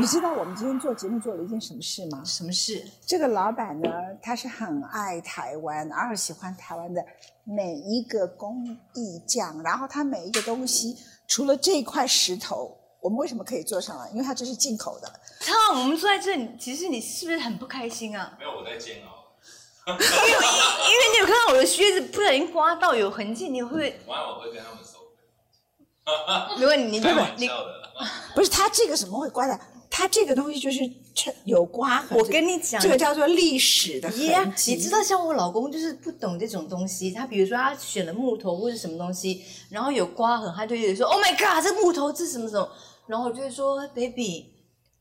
你知道我们今天做节目做了一件什么事吗？什么事？这个老板呢，他是很爱台湾，而且喜欢台湾的每一个工艺匠，然后他每一个东西，除了这块石头，我们为什么可以做上来？因为它这是进口的。操，我们坐在这里，其实你是不是很不开心啊？没有，我在煎熬。因为因为你有看到我的靴子不小心刮到有痕迹，你会完我会跟他们收没问题，你开玩你笑的。不是他这个什么会刮的？它这个东西就是有刮痕。我跟你讲这个叫做历史的耶痕迹。你知道，像我老公就是不懂这种东西。他比如说他选了木头或者什么东西，然后有刮痕，他就一直说 “Oh my god，这木头这什么什么”，然后我就会说 “Baby，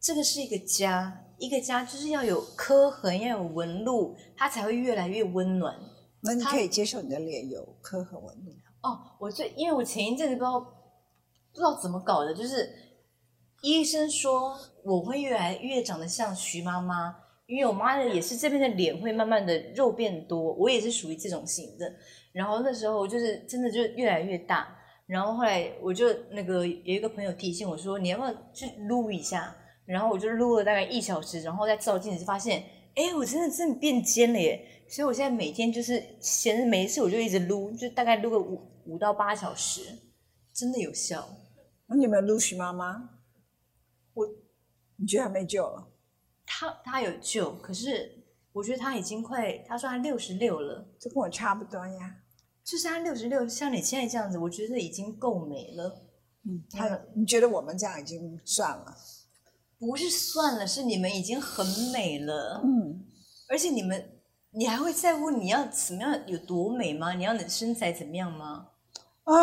这个是一个家，一个家就是要有刻痕，要有纹路，它才会越来越温暖。”那你可以接受你的脸有刻痕纹路。哦，我最因为我前一阵子不知道不知道怎么搞的，就是医生说我会越来越长得像徐妈妈，因为我妈的也是这边的脸会慢慢的肉变多，我也是属于这种型的。然后那时候就是真的就越来越大，然后后来我就那个有一个朋友提醒我说你要不要去撸一下，然后我就撸了大概一小时，然后再照镜子发现，哎，我真的真的变尖了耶！所以我现在每天就是闲着没事我就一直撸，就大概撸个五五到八小时，真的有效。那你有没有撸徐妈妈？我你觉得他没救了？他他有救，可是我觉得他已经快，他说他六十六了，这跟我差不多呀。就是他六十六，像你现在这样子，我觉得已经够美了。嗯，他你觉得我们这样已经算了？不是算了，是你们已经很美了。嗯，而且你们，你还会在乎你要怎么样有多美吗？你要你的身材怎么样吗？啊，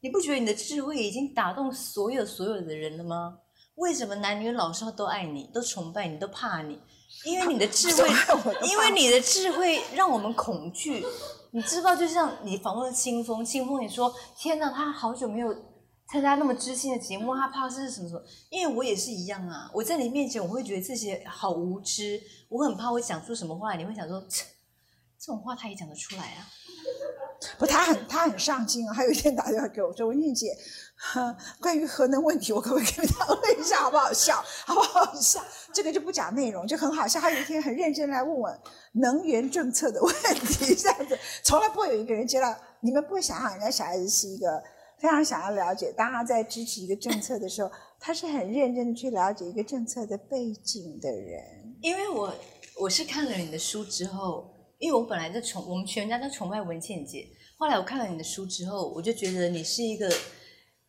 你不觉得你的智慧已经打动所有所有的人了吗？为什么男女老少都爱你，都崇拜你，都怕你？因为你的 智慧因为你的智慧让我们恐惧。你知道，就像你访问清风，清风你说：“天哪，他好久没有参加那么知性的节目，他怕是什么什么？”因为我也是一样啊，我在你面前，我会觉得自己好无知，我很怕我讲出什么话，你会想说：“切这种话他也讲得出来啊。”不，他很他很上进啊。还有一天打电话给我说：“文静姐，关于核能问题，我可不可以跟你讨论一下，好不好笑？好不好笑？这个就不讲内容，就很好笑。他有一天很认真来问我能源政策的问题，这样子从来不会有一个人接到。你们不会想象人家小孩子是一个非常想要了解，当他在支持一个政策的时候，他是很认真的去了解一个政策的背景的人。因为我我是看了你的书之后，因为我本来就崇我们全家都崇拜文倩姐，后来我看了你的书之后，我就觉得你是一个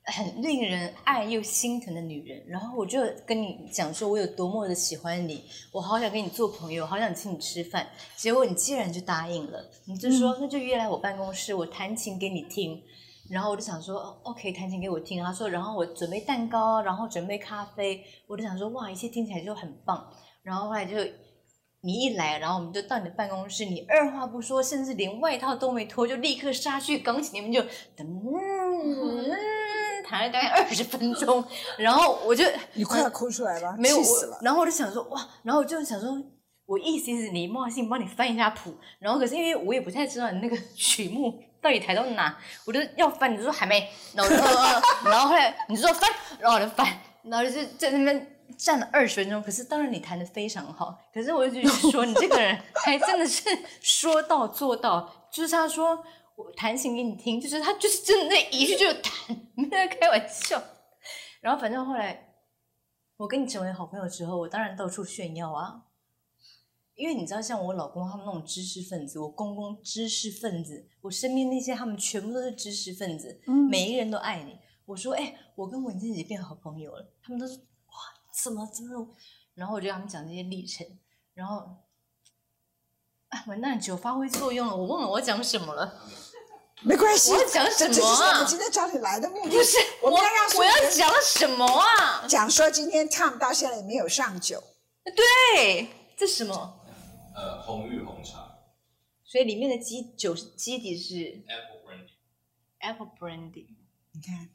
很令人爱又心疼的女人，然后我就跟你讲说我有多么的喜欢你，我好想跟你做朋友，好想请你吃饭，结果你既然就答应了，你就说、那就约来我办公室，我弹琴给你听。然后我就想说哦，OK，弹琴给我听。他说，然后我准备蛋糕，然后准备咖啡。我就想说，哇，一切听起来就很棒。然后后来就你一来，然后我们就到你的办公室，你二话不说，甚至连外套都没脱，就立刻杀去钢琴里面就噔 弹了大概二十分钟。然后我就 你快要哭出来吧，没有死了我，。然后我就想说哇，然后我就想说，我意思是礼貌性帮你翻一下谱，然后可是因为我也不太知道你那个曲目到底弹到哪，我就要翻，你就说还没，然后 然后后来你就说翻，然后我就翻，然后就在那边站了二十分钟，可是当然你弹的非常好，可是我就觉得说你这个人还真的是说到做到，就是他说我弹琴给你听，就是他就是真的那一句就弹，没有在开玩笑。然后反正后来我跟你成为好朋友之后，我当然到处炫耀啊。因为你知道，像我老公他们那种知识分子，我公公知识分子，我身边那些他们全部都是知识分子，嗯每一个人都爱你。我说，哎、我跟文静姐变好朋友了，他们都说，哇，怎么怎么？然后我就跟他们讲这些历程，然后，啊，完蛋，酒发挥作用了，我忘了我讲什么了。没关系，我要讲什么啊我们今天找你来的目的。不是，我们要让我要讲什么啊？讲说今天 Tom 到现在也没有上酒，对，这什么？呃，红玉红茶所以里面的基酒是基底是，apple brandy，apple brandy。你看，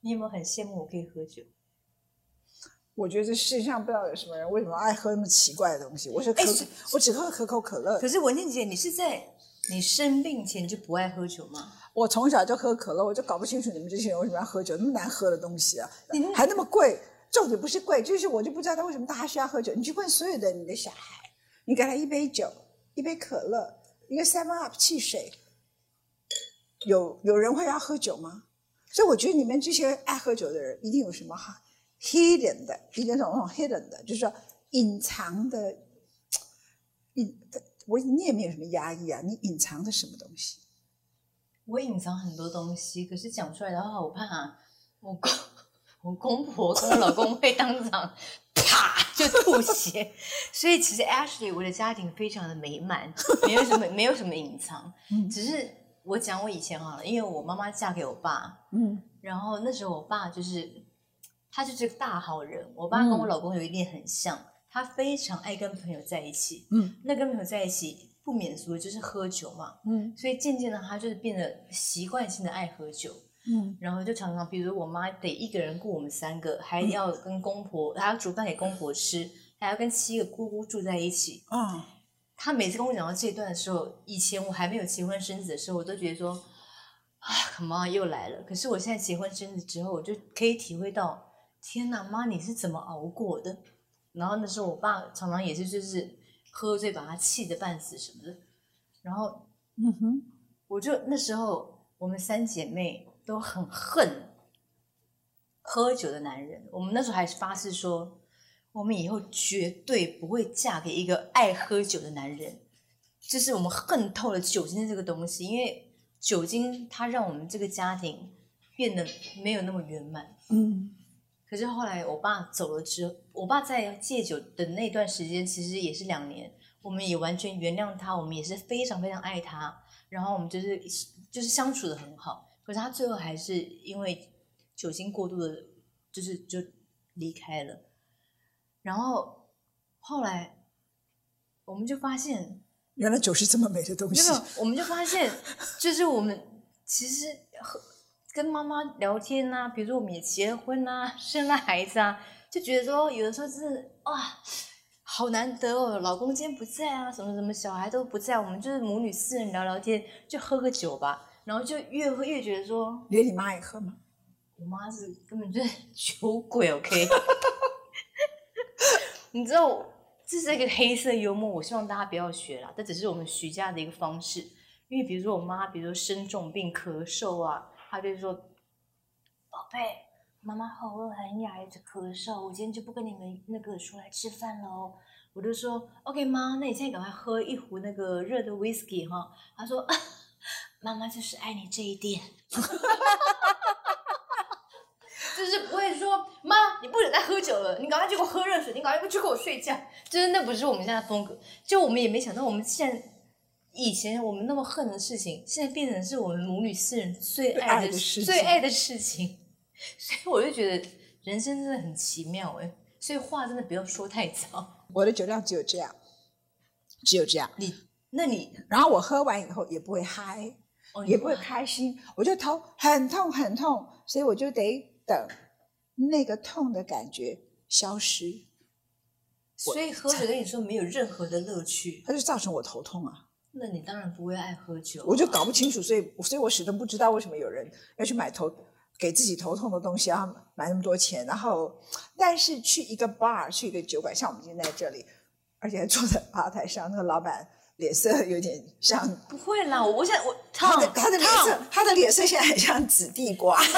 你有没有很羡慕我可以喝酒？我觉得这世界上不知道有什么人为什么爱喝那么奇怪的东西。我是可，我只喝可口可乐可。是文静姐，你是在你生病前就不爱喝酒吗？我从小就喝可乐，我就搞不清楚你们这些人为什么要喝酒，那么难喝的东西啊你，还那么贵。重点不是贵，就是我就不知道他为什么大家需要喝酒。你去问所有的你的小孩，你给他一杯酒、一杯可乐、一个 Seven Up 汽水，有有人会要喝酒吗？所以我觉得你们这些爱喝酒的人，一定有什么哈 hidden 的，一定是那种 hidden 的，就是说隐藏的。隐，我你也没有什么压抑啊，你隐藏的什么东西？我隐藏很多东西，可是讲出来的话，我怕我公我公婆跟我老公会当场 啪就吐血。所以其实 Ashley 我的家庭非常的美满，没有什么没有什么隐藏，只是我讲我以前好了，因为我妈妈嫁给我爸，嗯。然后那时候我爸就是他就是个大好人，我爸跟我老公有一点很像，他非常爱跟朋友在一起，嗯。那跟朋友在一起不免俗的就是喝酒嘛，嗯。所以渐渐的，他就是变得习惯性的爱喝酒，嗯。然后就常常，比如我妈得一个人顾我们三个，还要跟公婆，还要煮饭给公婆吃，还要跟七个姑姑住在一起。啊他每次跟我讲到这一段的时候，以前我还没有结婚生子的时候，我都觉得说，啊，come on 又来了。可是我现在结婚生子之后，我就可以体会到，天哪，妈你是怎么熬过的？然后那时候我爸常常也是就是喝醉把他气得半死什么的，然后嗯哼我就那时候我们三姐妹都很恨喝酒的男人。我们那时候还是发誓说，我们以后绝对不会嫁给一个爱喝酒的男人。就是我们恨透了酒精这个东西，因为酒精它让我们这个家庭变得没有那么圆满。嗯可是后来我爸走了之后，我爸在戒酒的那段时间，其实也是两年，我们也完全原谅他，我们也是非常非常爱他，然后我们就是就是相处的很好。可是他最后还是因为酒精过度的，就是就离开了。然后后来我们就发现，原来酒是这么美的东西没有，我们就发现，就是我们其实和跟妈妈聊天呐、比如说我们也结婚呐、生了孩子啊，就觉得说有的时候真的哇，好难得哦，老公今天不在啊，什么什么小孩都不在，我们就是母女四人聊聊天，就喝个酒吧，然后就越喝越觉得说，连你妈也喝吗？我妈是根本就是 酒鬼，OK？你知道，这是一个黑色幽默，我希望大家不要学啦。这只是我们徐家的一个方式。因为比如说我妈，比如说生重病、咳嗽啊，她就说：“宝贝，妈妈喉咙很哑，一直咳嗽，我今天就不跟你们那个出来吃饭喽。”我就说：“OK，妈，那你现在赶快喝一壶那个热的 whisky 哈。”她说：“妈妈就是爱你这一点。” 就是不会说妈，你不准再喝酒了，你赶快去给我喝热水，你赶快去给我睡觉。就是那不是我们现在的风格。就我们也没想到，我们现在以前我们那么恨的事情，现在变成是我们母女四人最爱的爱的事情最爱的事情。所以我就觉得人生真的很奇妙哎，所以话真的不要说太早。我的酒量只有这样，只有这样。你那你然后我喝完以后也不会嗨，哦也不会开心，我就头很痛很痛，所以我就得等那个痛的感觉消失，所以喝酒跟你说没有任何的乐趣，它就造成我头痛啊。那你当然不会爱喝酒啊。我就搞不清楚，所以所以我始终不知道为什么有人要去买头给自己头痛的东西，要买那么多钱。然后，但是去一个 bar，去一个酒馆，像我们今天在这里，而且还坐在吧台上，那个老板脸色有点像不会啦，我我现在我他的他的脸色，他的脸色现在很像紫地瓜。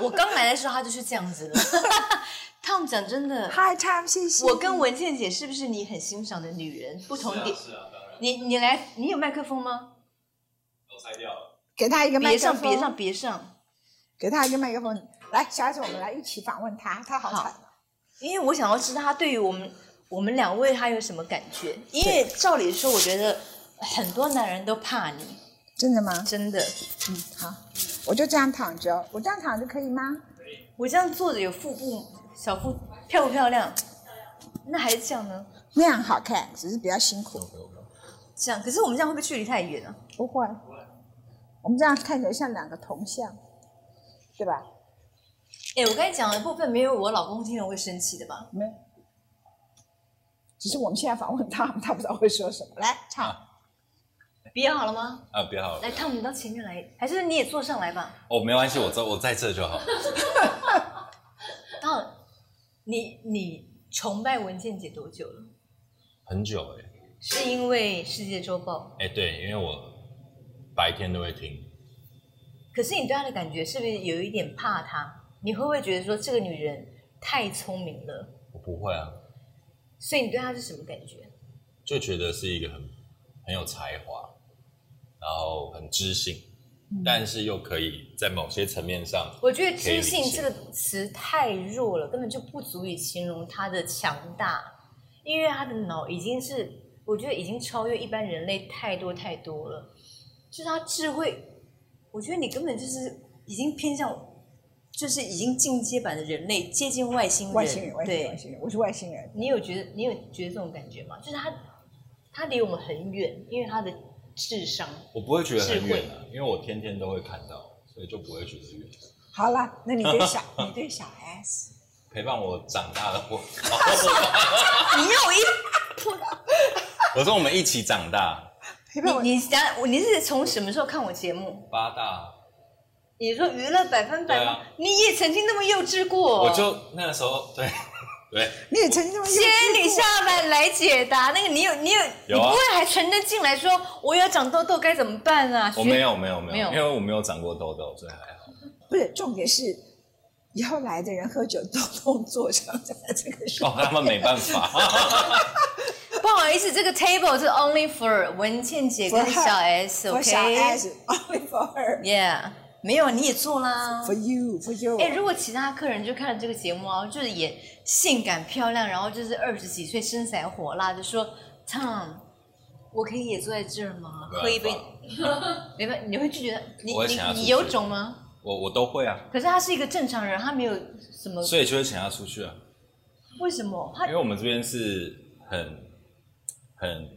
我刚来的时候他就是这样子的。Tom 讲真的，Hi Tom，谢谢。我跟文倩姐是不是你很欣赏的女人？不同点，是啊是啊，当然，你你来，你有麦克风吗？都拆掉了。给他一个麦克风，上别上别上，给他一个麦克风。来，下次我们来一起访问他，他好好惨。因为我想要知道他对于我们我们两位他有什么感觉。因为照理说，我觉得很多男人都怕你，真的吗？真的。嗯，好，我就这样躺着，我这样躺着可以吗？我这样坐着有腹部小腹漂不漂亮？那还是这样呢？那样好看，只是比较辛苦。这样，可是我们这样会不会距离太远啊？不会，我们这样看起来像两个铜像，对吧？哎，我刚才讲的部分没有我老公听了会生气的吧？没有，只是我们现在访问他，他不知道会说什么。来唱，比较好了吗？啊，别好了来，，汤姆到前面来，还是你也坐上来吧？哦，没关系，我在我在这就好。汤，你你崇拜文倩姐多久了？很久哎、是因为世界周报？哎、对，因为我白天都会听，可是你对她的感觉是不是有一点怕她？你会不会觉得说这个女人太聪明了？我不会啊，所以你对她是什么感觉？就觉得是一个很很有才华，然后很知性，但是又可以在某些层面上，我觉得“可以理知性”这个词太弱了，根本就不足以形容他的强大，因为他的脑已经是，我觉得已经超越一般人类太多太多了。就是他智慧，我觉得你根本就是已经偏向，就是已经进阶版的人类，接近外星人。外星人，外星人，外，星人，我是外星人。你有觉得你有觉得这种感觉吗？就是他，他离我们很远，因为他的智商。我不会觉得很远啊，因为我天天都会看到，所以就不会觉得远。好了，那你对小 你对小 S，陪伴我长大的我，你又一我说我们一起长大，陪伴我你你想你是从什么时候看我节目？八大，你说娱乐百分百吗？啊你也曾经那么幼稚过。我就那个时候对对，你也曾经仙女下凡来解答，那个你有你有，有啊你不会还存着进来说我要长痘痘该怎么办啊？我没有没有没有，没有因为我没有长过痘痘，所以还好。不是重点是，以后来的人喝酒都动作上在这个时候。哦，他们没办法，不好意思，这个 table 是 only for 文倩姐跟小 S，OK？我小 S，only for her，for Yeah，没有你也做啦。you，for you。哎、如果其他客人就看了这个节目啊，就是也性感漂亮，然后就是二十几岁，身材火辣，就说 Tom，我可以也坐在这儿吗？喝一杯？没办法，你会拒绝他？你会请他出去你你有种吗？我我都会啊，可是他是一个正常人，他没有什么，所以就会请他出去啊，为什么他因为我们这边是很很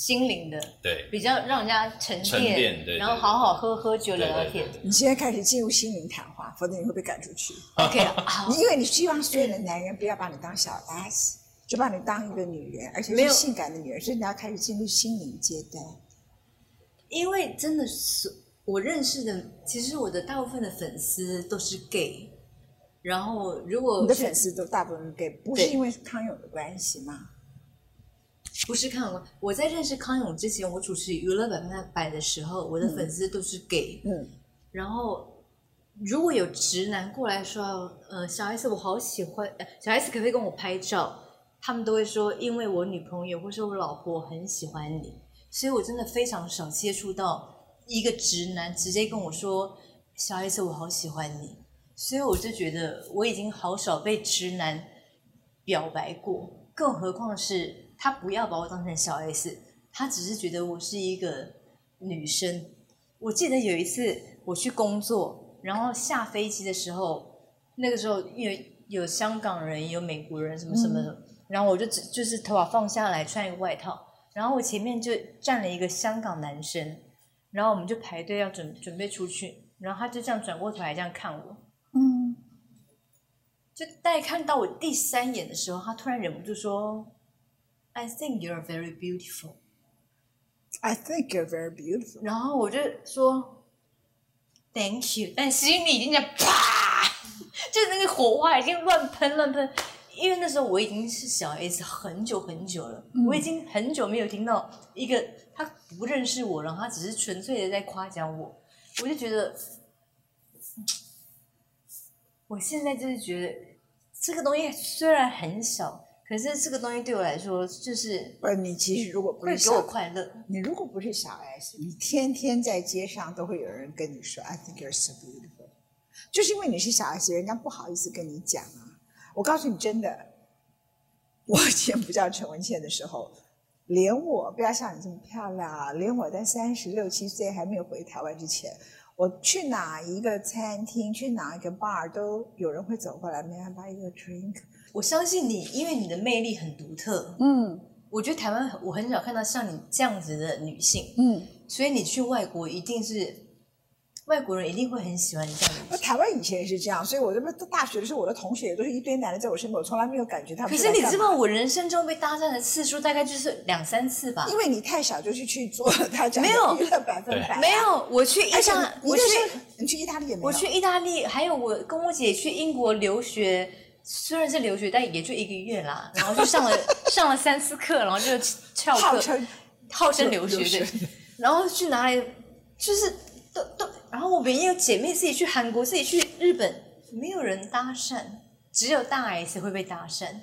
心灵的对比较让人家沉淀，沉淀对对然后好好喝喝酒聊聊天。你现在开始进入心灵谈话，否则你会被赶出去。OK，好你，因为你希望所有的男人不要把你当小 S，就把你当一个女人，而且没有是性感的女人，所以你要开始进入心灵阶段。因为真的是我认识的，其实我的大部分的粉丝都是 gay，然后如果你的粉丝都大部分是 gay，不是因为康永的关系吗？不是看过，我在认识康永之前，我主持娱乐百分百的时候，我的粉丝都是 gay，、嗯，然后如果有直男过来说，呃，小 S 我好喜欢，呃小 S 可不可以跟我拍照？他们都会说，因为我女朋友或是我老婆很喜欢你，所以我真的非常少接触到一个直男直接跟我说，小 S 我好喜欢你，所以我就觉得我已经好少被直男表白过，更何况是他不要把我当成小 S，他只是觉得我是一个女生。我记得有一次我去工作，然后下飞机的时候，那个时候因为有香港人，有美国人，什么什么的，然后我就只就是头发放下来，穿一个外套，然后我前面就站了一个香港男生，然后我们就排队要准准备出去，然后他就这样转过头来这样看我，嗯，就大概看到我第三眼的时候，他突然忍不住说：“I think you're very beautiful。” I think you're very beautiful。然后我就说 “Thank you”，但心里已经在啪，就是那个火花已经乱喷乱喷。因为那时候我已经是小 S 很久很久了，我已经很久没有听到一个他不认识我，然后他只是纯粹的在夸奖我，我就觉得，我现在就是觉得这个东西虽然很小，可是这个东西对我来说就是不是你其实如果不是给我，快乐。你如果不是小 S，你天天在街上都会有人跟你说 I think you're so beautiful，就是因为你是小 S，人家不好意思跟你讲啊。我告诉你真的，我以前不叫陈文茜的时候，连我不要像你这么漂亮啊，连我在三十六七岁还没有回台湾之前，我去哪一个餐厅，去哪一个 bar 都有人会走过来，May I buy you a drink？我相信你，因为你的魅力很独特。嗯我觉得台湾我很少看到像你这样子的女性，嗯，所以你去外国一定是外国人一定会很喜欢你这样台湾以前也是这样，所以我这边大学的时候，我的同学也都是一堆男的在我身边，我从来没有感觉他们。可是你知道，我人生中被搭讪的次数大概就是两三次吧？因为你太小就是去做他讲没有百分百啊，没有，我去意大，我你去你去意大利也没有，我去意大利，还有我跟我姐去英国留学，虽然是留学，但也就一个月啦。然后就上了 上了三次课，然后就翘课，号称号称留学留学的。然后去哪里，就是都都。然后我们也有姐妹自己去韩国，自己去日本，没有人搭讪，只有大 S 会被搭讪。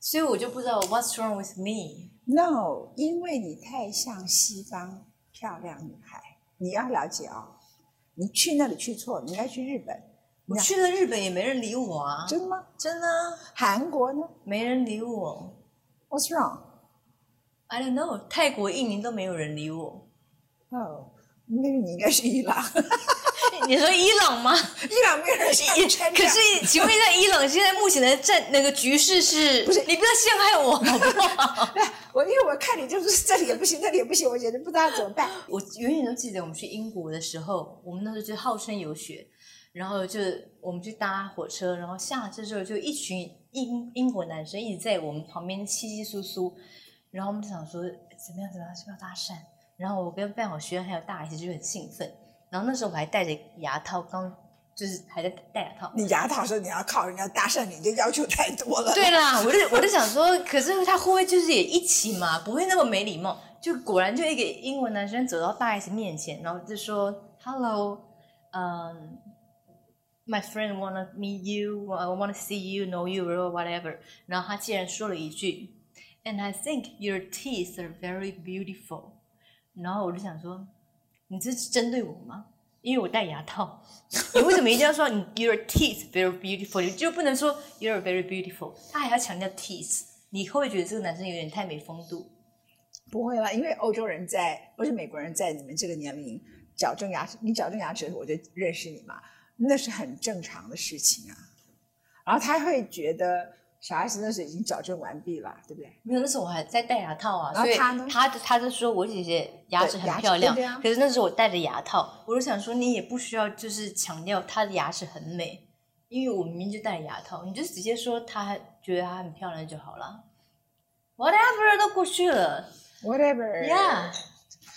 所以我就不知道 What's wrong with me？No，因为你太像西方漂亮女孩，你要了解哦、你去那里去错，你应该去日本。我去了日本也没人理我啊，真的吗？真的啊韩国呢没人理我。？What's wrong？I don't know，泰国、印尼都没有人理我。哦，那你应该是伊朗，你说伊朗吗？伊朗没有人像你穿这样可是，请问一下，伊朗现在目前的战那个局势是？不是你不要陷害我好不好？我因为我看你就是这里也不行，那里也不行，我简直不知道怎么办。我永远都记得我们去英国的时候，我们那时候就号称有雪，然后就我们去搭火车，然后下车之后就一群英英国男生一直在我们旁边稀稀疏疏，然后我们就想说怎么样怎么样是不是要搭讪？然后我跟范晓萱还有大 S 就很兴奋，然后那时候我还戴着牙套，刚就是还在戴牙套。你牙套说你要靠人家搭讪你，这要求太多了。对啦，我就 我就想说，可是他会不会就是也一起嘛？不会那么没礼貌？就果然就一个英文男生走到大 S 面前，然后就说：“Hello，嗯、m y friend wanna meet you, I wanna see you, know you or whatever。”然后他竟然说了一句：“And I think your teeth are very beautiful。”然后我就想说，你这是针对我吗？因为我戴牙套，你为什么一定要说你 your teeth very beautiful？你就不能说 you are very beautiful？他还要强调 teeth，你会不会觉得这个男生有点太没风度？不会啦，因为欧洲人在，不是美国人在你们这个年龄矫正牙齿，你矫正牙齿，我就认识你嘛，那是很正常的事情啊。然后他会觉得小 S 那时候已经矫正完毕了，对不对？没有，那时候我还在戴牙套啊，所以然后他呢？他他就说我姐姐牙齿很漂亮，啊？可是那时候我戴着牙套，我就想说你也不需要就是强调她的牙齿很美，因为我明明就戴着牙套，你就直接说她觉得她很漂亮就好了，whatever 都过去了。Whatever，，yeah。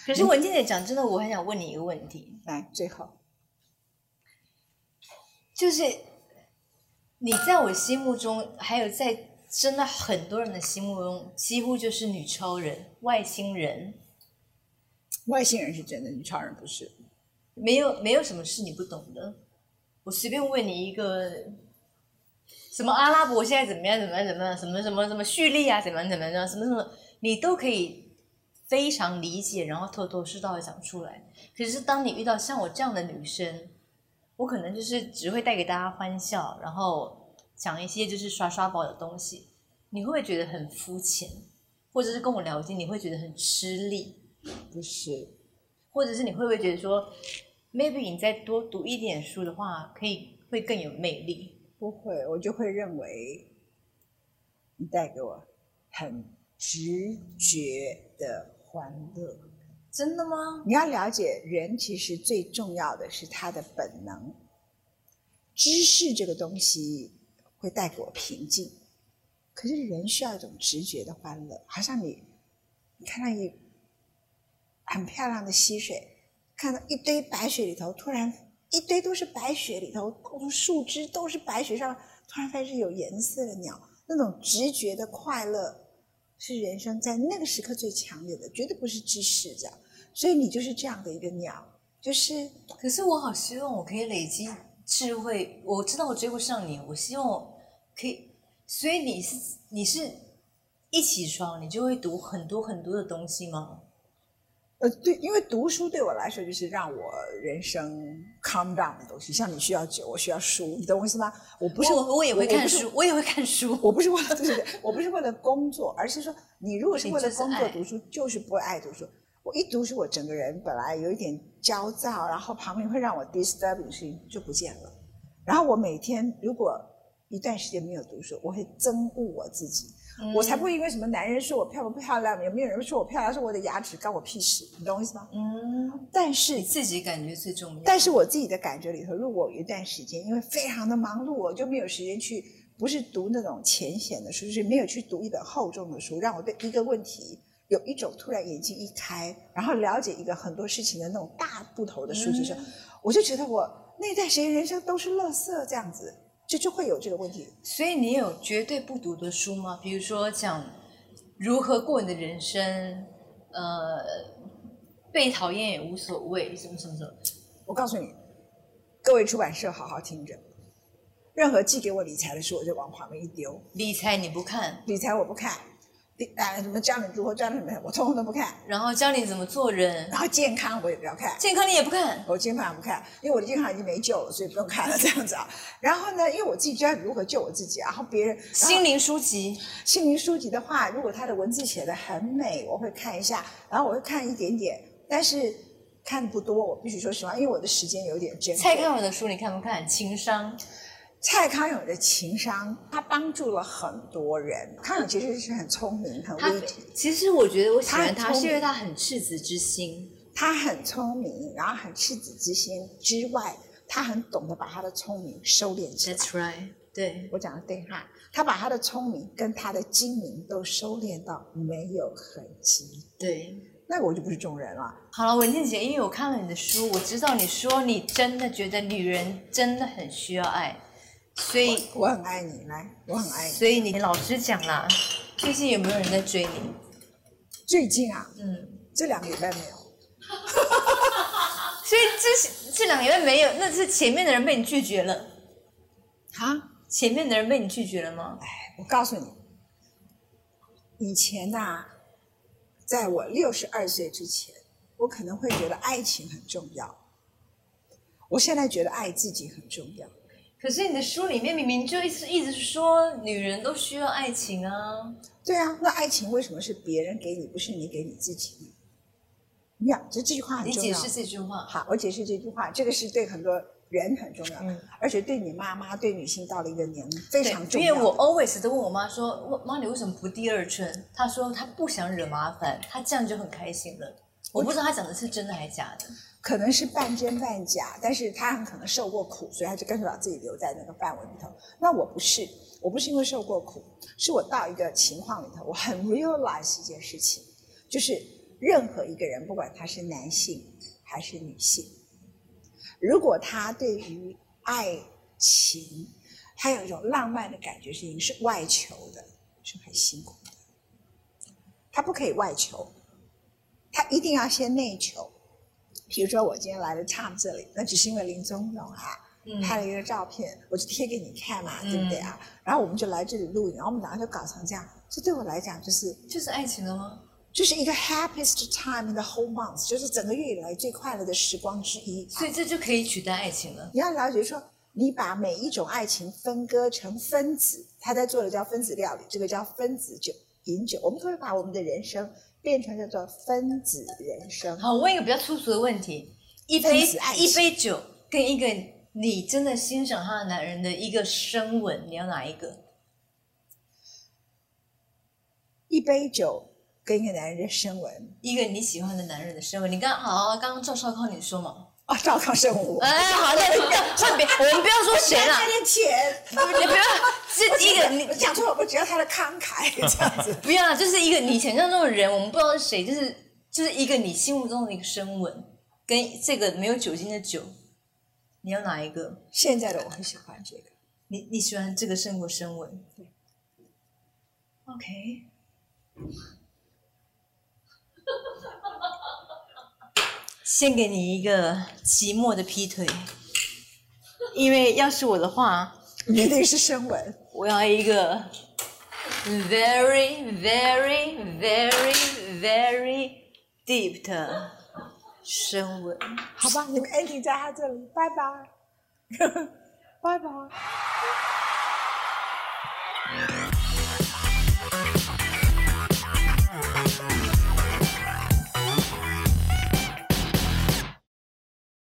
可是文静姐讲真的，我很想问你一个问题，来，最后。就是你在我心目中，还有在真的很多人的心目中，几乎就是女超人、外星人，外星人是真的，女超人不是。没有没有什么是你不懂的。我随便问你一个，什么阿拉伯现在怎么样怎么样怎么样，什么什么什么叙利亚怎么样怎么样，什么什么，你都可以非常理解，然后头头是道的讲出来。可是当你遇到像我这样的女生，我可能就是只会带给大家欢笑，然后讲一些就是刷刷宝的东西，你会不会觉得很肤浅？或者是跟我聊天，你会觉得很吃力？不是，或者是你会不会觉得说，maybe 你再多读一点书的话，可以会更有魅力？不会，我就会认为你带给我很直觉的欢乐。真的吗？你要了解，人其实最重要的是他的本能。知识这个东西会带给我平静，可是人需要一种直觉的欢乐，好像你你看到一很漂亮的溪水，看到一堆白雪里头，突然一堆都是白雪里头，树枝都是白雪上，突然发现有颜色的鸟，那种直觉的快乐是人生在那个时刻最强烈的，绝对不是知识这样。所以你就是这样的一个鸟，就是可是我好希望我可以累积智慧。我知道我追不上你，我希望我可以。所以你是你是一起床你就会读很多很多的东西吗？呃，对，因为读书对我来说就是让我人生 calm down 的东西，像你需要酒，我需要书，你懂我意思吗？我不是我我也会看书，我也会看书。我不是为了对对对，我不是为了工作，而是说你如果是为了工作读书，就是不爱读书。我一读书，我整个人本来有一点焦躁，然后旁边会让我 disturbing 的事情就不见了。然后我每天如果一段时间没有读书，我会憎恶我自己。我才不会因为什么男人说我漂不漂亮，有没有人说我漂亮，说我的牙齿干我屁事，你懂我意思吗？嗯，但是自己感觉最重要。但是我自己的感觉里头，如果有一段时间因为非常的忙碌，我就没有时间去，不是读那种浅显的书，就是没有去读一本厚重的书，让我对一个问题有一种突然眼睛一开，然后了解一个很多事情的那种大部头的书籍时，候，我就觉得我那段时间人生都是垃圾这样子，就就会有这个问题。所以你有绝对不读的书吗？比如说讲如何过你的人生，呃，被讨厌也无所谓，什么什么什么。我告诉你，各位出版社好好听着，任何寄给我理财的书，我就往旁边一丢。理财你不看，理财我不看，理啊什么教你如何赚什么，我通通都不看。然后教你怎么做人，然后健康我也不要看，健康你也不看。我健康也不看，因为我的健康已经没救了，所以不用看了这样子啊。然后呢，因为我自己知道如何救我自己啊，然后别人后心灵书籍，心灵书籍的话，如果他的文字写的很美，我会看一下，然后我会看一点点，但是看不多，我必须说实话，因为我的时间有点珍贵。蔡康永的书你看不看？情商，蔡康永的情商，他帮助了很多人。康永其实是很聪明、很他威其实我觉得我喜欢他，是因为他很赤子之心。他很聪明，然后很赤子之心之外，他很懂得把他的聪明收敛起来。That's right，对，我讲的对哈，他把他的聪明跟他的精明都收敛到没有痕迹，对。那我就不是这种人了。好了，文静姐，因为我看了你的书，我知道你说你真的觉得女人真的很需要爱，所以我很爱你，来，我很爱你。所以你老实讲啦，最近有没有人在追你？最近啊，嗯，这两个礼拜没有，所以这这两个礼拜没有，那是前面的人被你拒绝了，哈，前面的人被你拒绝了吗？哎我告诉你，以前呐、在我六十二岁之前，我可能会觉得爱情很重要。我现在觉得爱自己很重要。可是你的书里面明明就一直一直说女人都需要爱情啊，对啊，那爱情为什么是别人给你，不是你给你自己呢？你想，这这句话很重要。你解释这句话。好，我解释这句话，这个是对很多人很重要，嗯而且对你妈妈、对女性到了一个年龄非常重，要。因为我 always 都问我妈说：“我妈，你为什么不第二春？”她说她不想惹麻烦，她这样就很开心了。我不知道他讲的是真的还是假的。可能是半真半假，但是他很可能受过苦，所以他就干脆把自己留在那个范围里头。那我不是，我不是因为受过苦，是我到一个情况里头，我很 realize 一件事情，就是任何一个人，不管他是男性还是女性，如果他对于爱情还有一种浪漫的感觉，是已经是外求的，是很辛苦的。他不可以外求，他一定要先内求。比如说我今天来了唱这里，那只是因为林宗荣啊嗯拍了一个照片，我就贴给你看嘛，对不对啊？然后我们就来这里录影，然后我们两个就搞成这样，这对我来讲就是就是爱情了吗？就是一个 happiest time in the whole month，就是整个月以来最快乐的时光之一。所以这就可以取代爱情了。你要了解说，你把每一种爱情分割成分子，他在做的叫分子料理，这个叫分子酒饮酒。我们可以把我们的人生变成叫做分子人生。好，我问一个比较粗俗的问题：一杯一杯酒跟一个你真的欣赏他的男人的一个深吻，你要哪一个？一杯酒跟一个男人的深吻，一个你喜欢的男人的深吻？你刚好，刚刚赵少康你说嘛？哦，赵康生活，哎，好，那换别，我们不要说谁了加，点钱，你不要，是一个你讲错了，我只要他的慷慨这样子。不要啦，就是一个你想象中的人，我们不知道是谁，就是就是一个你心目中的一个声吻，跟这个没有酒精的酒，你要哪一个？现在的我很喜欢这个，你你喜欢这个胜过声纹？对。OK。先给你一个寂寞的劈腿，因为要是我的话，一定是深吻。我要一个 very very very very deep 的深吻。好吧，你们 ending 在他这里，拜拜，拜拜。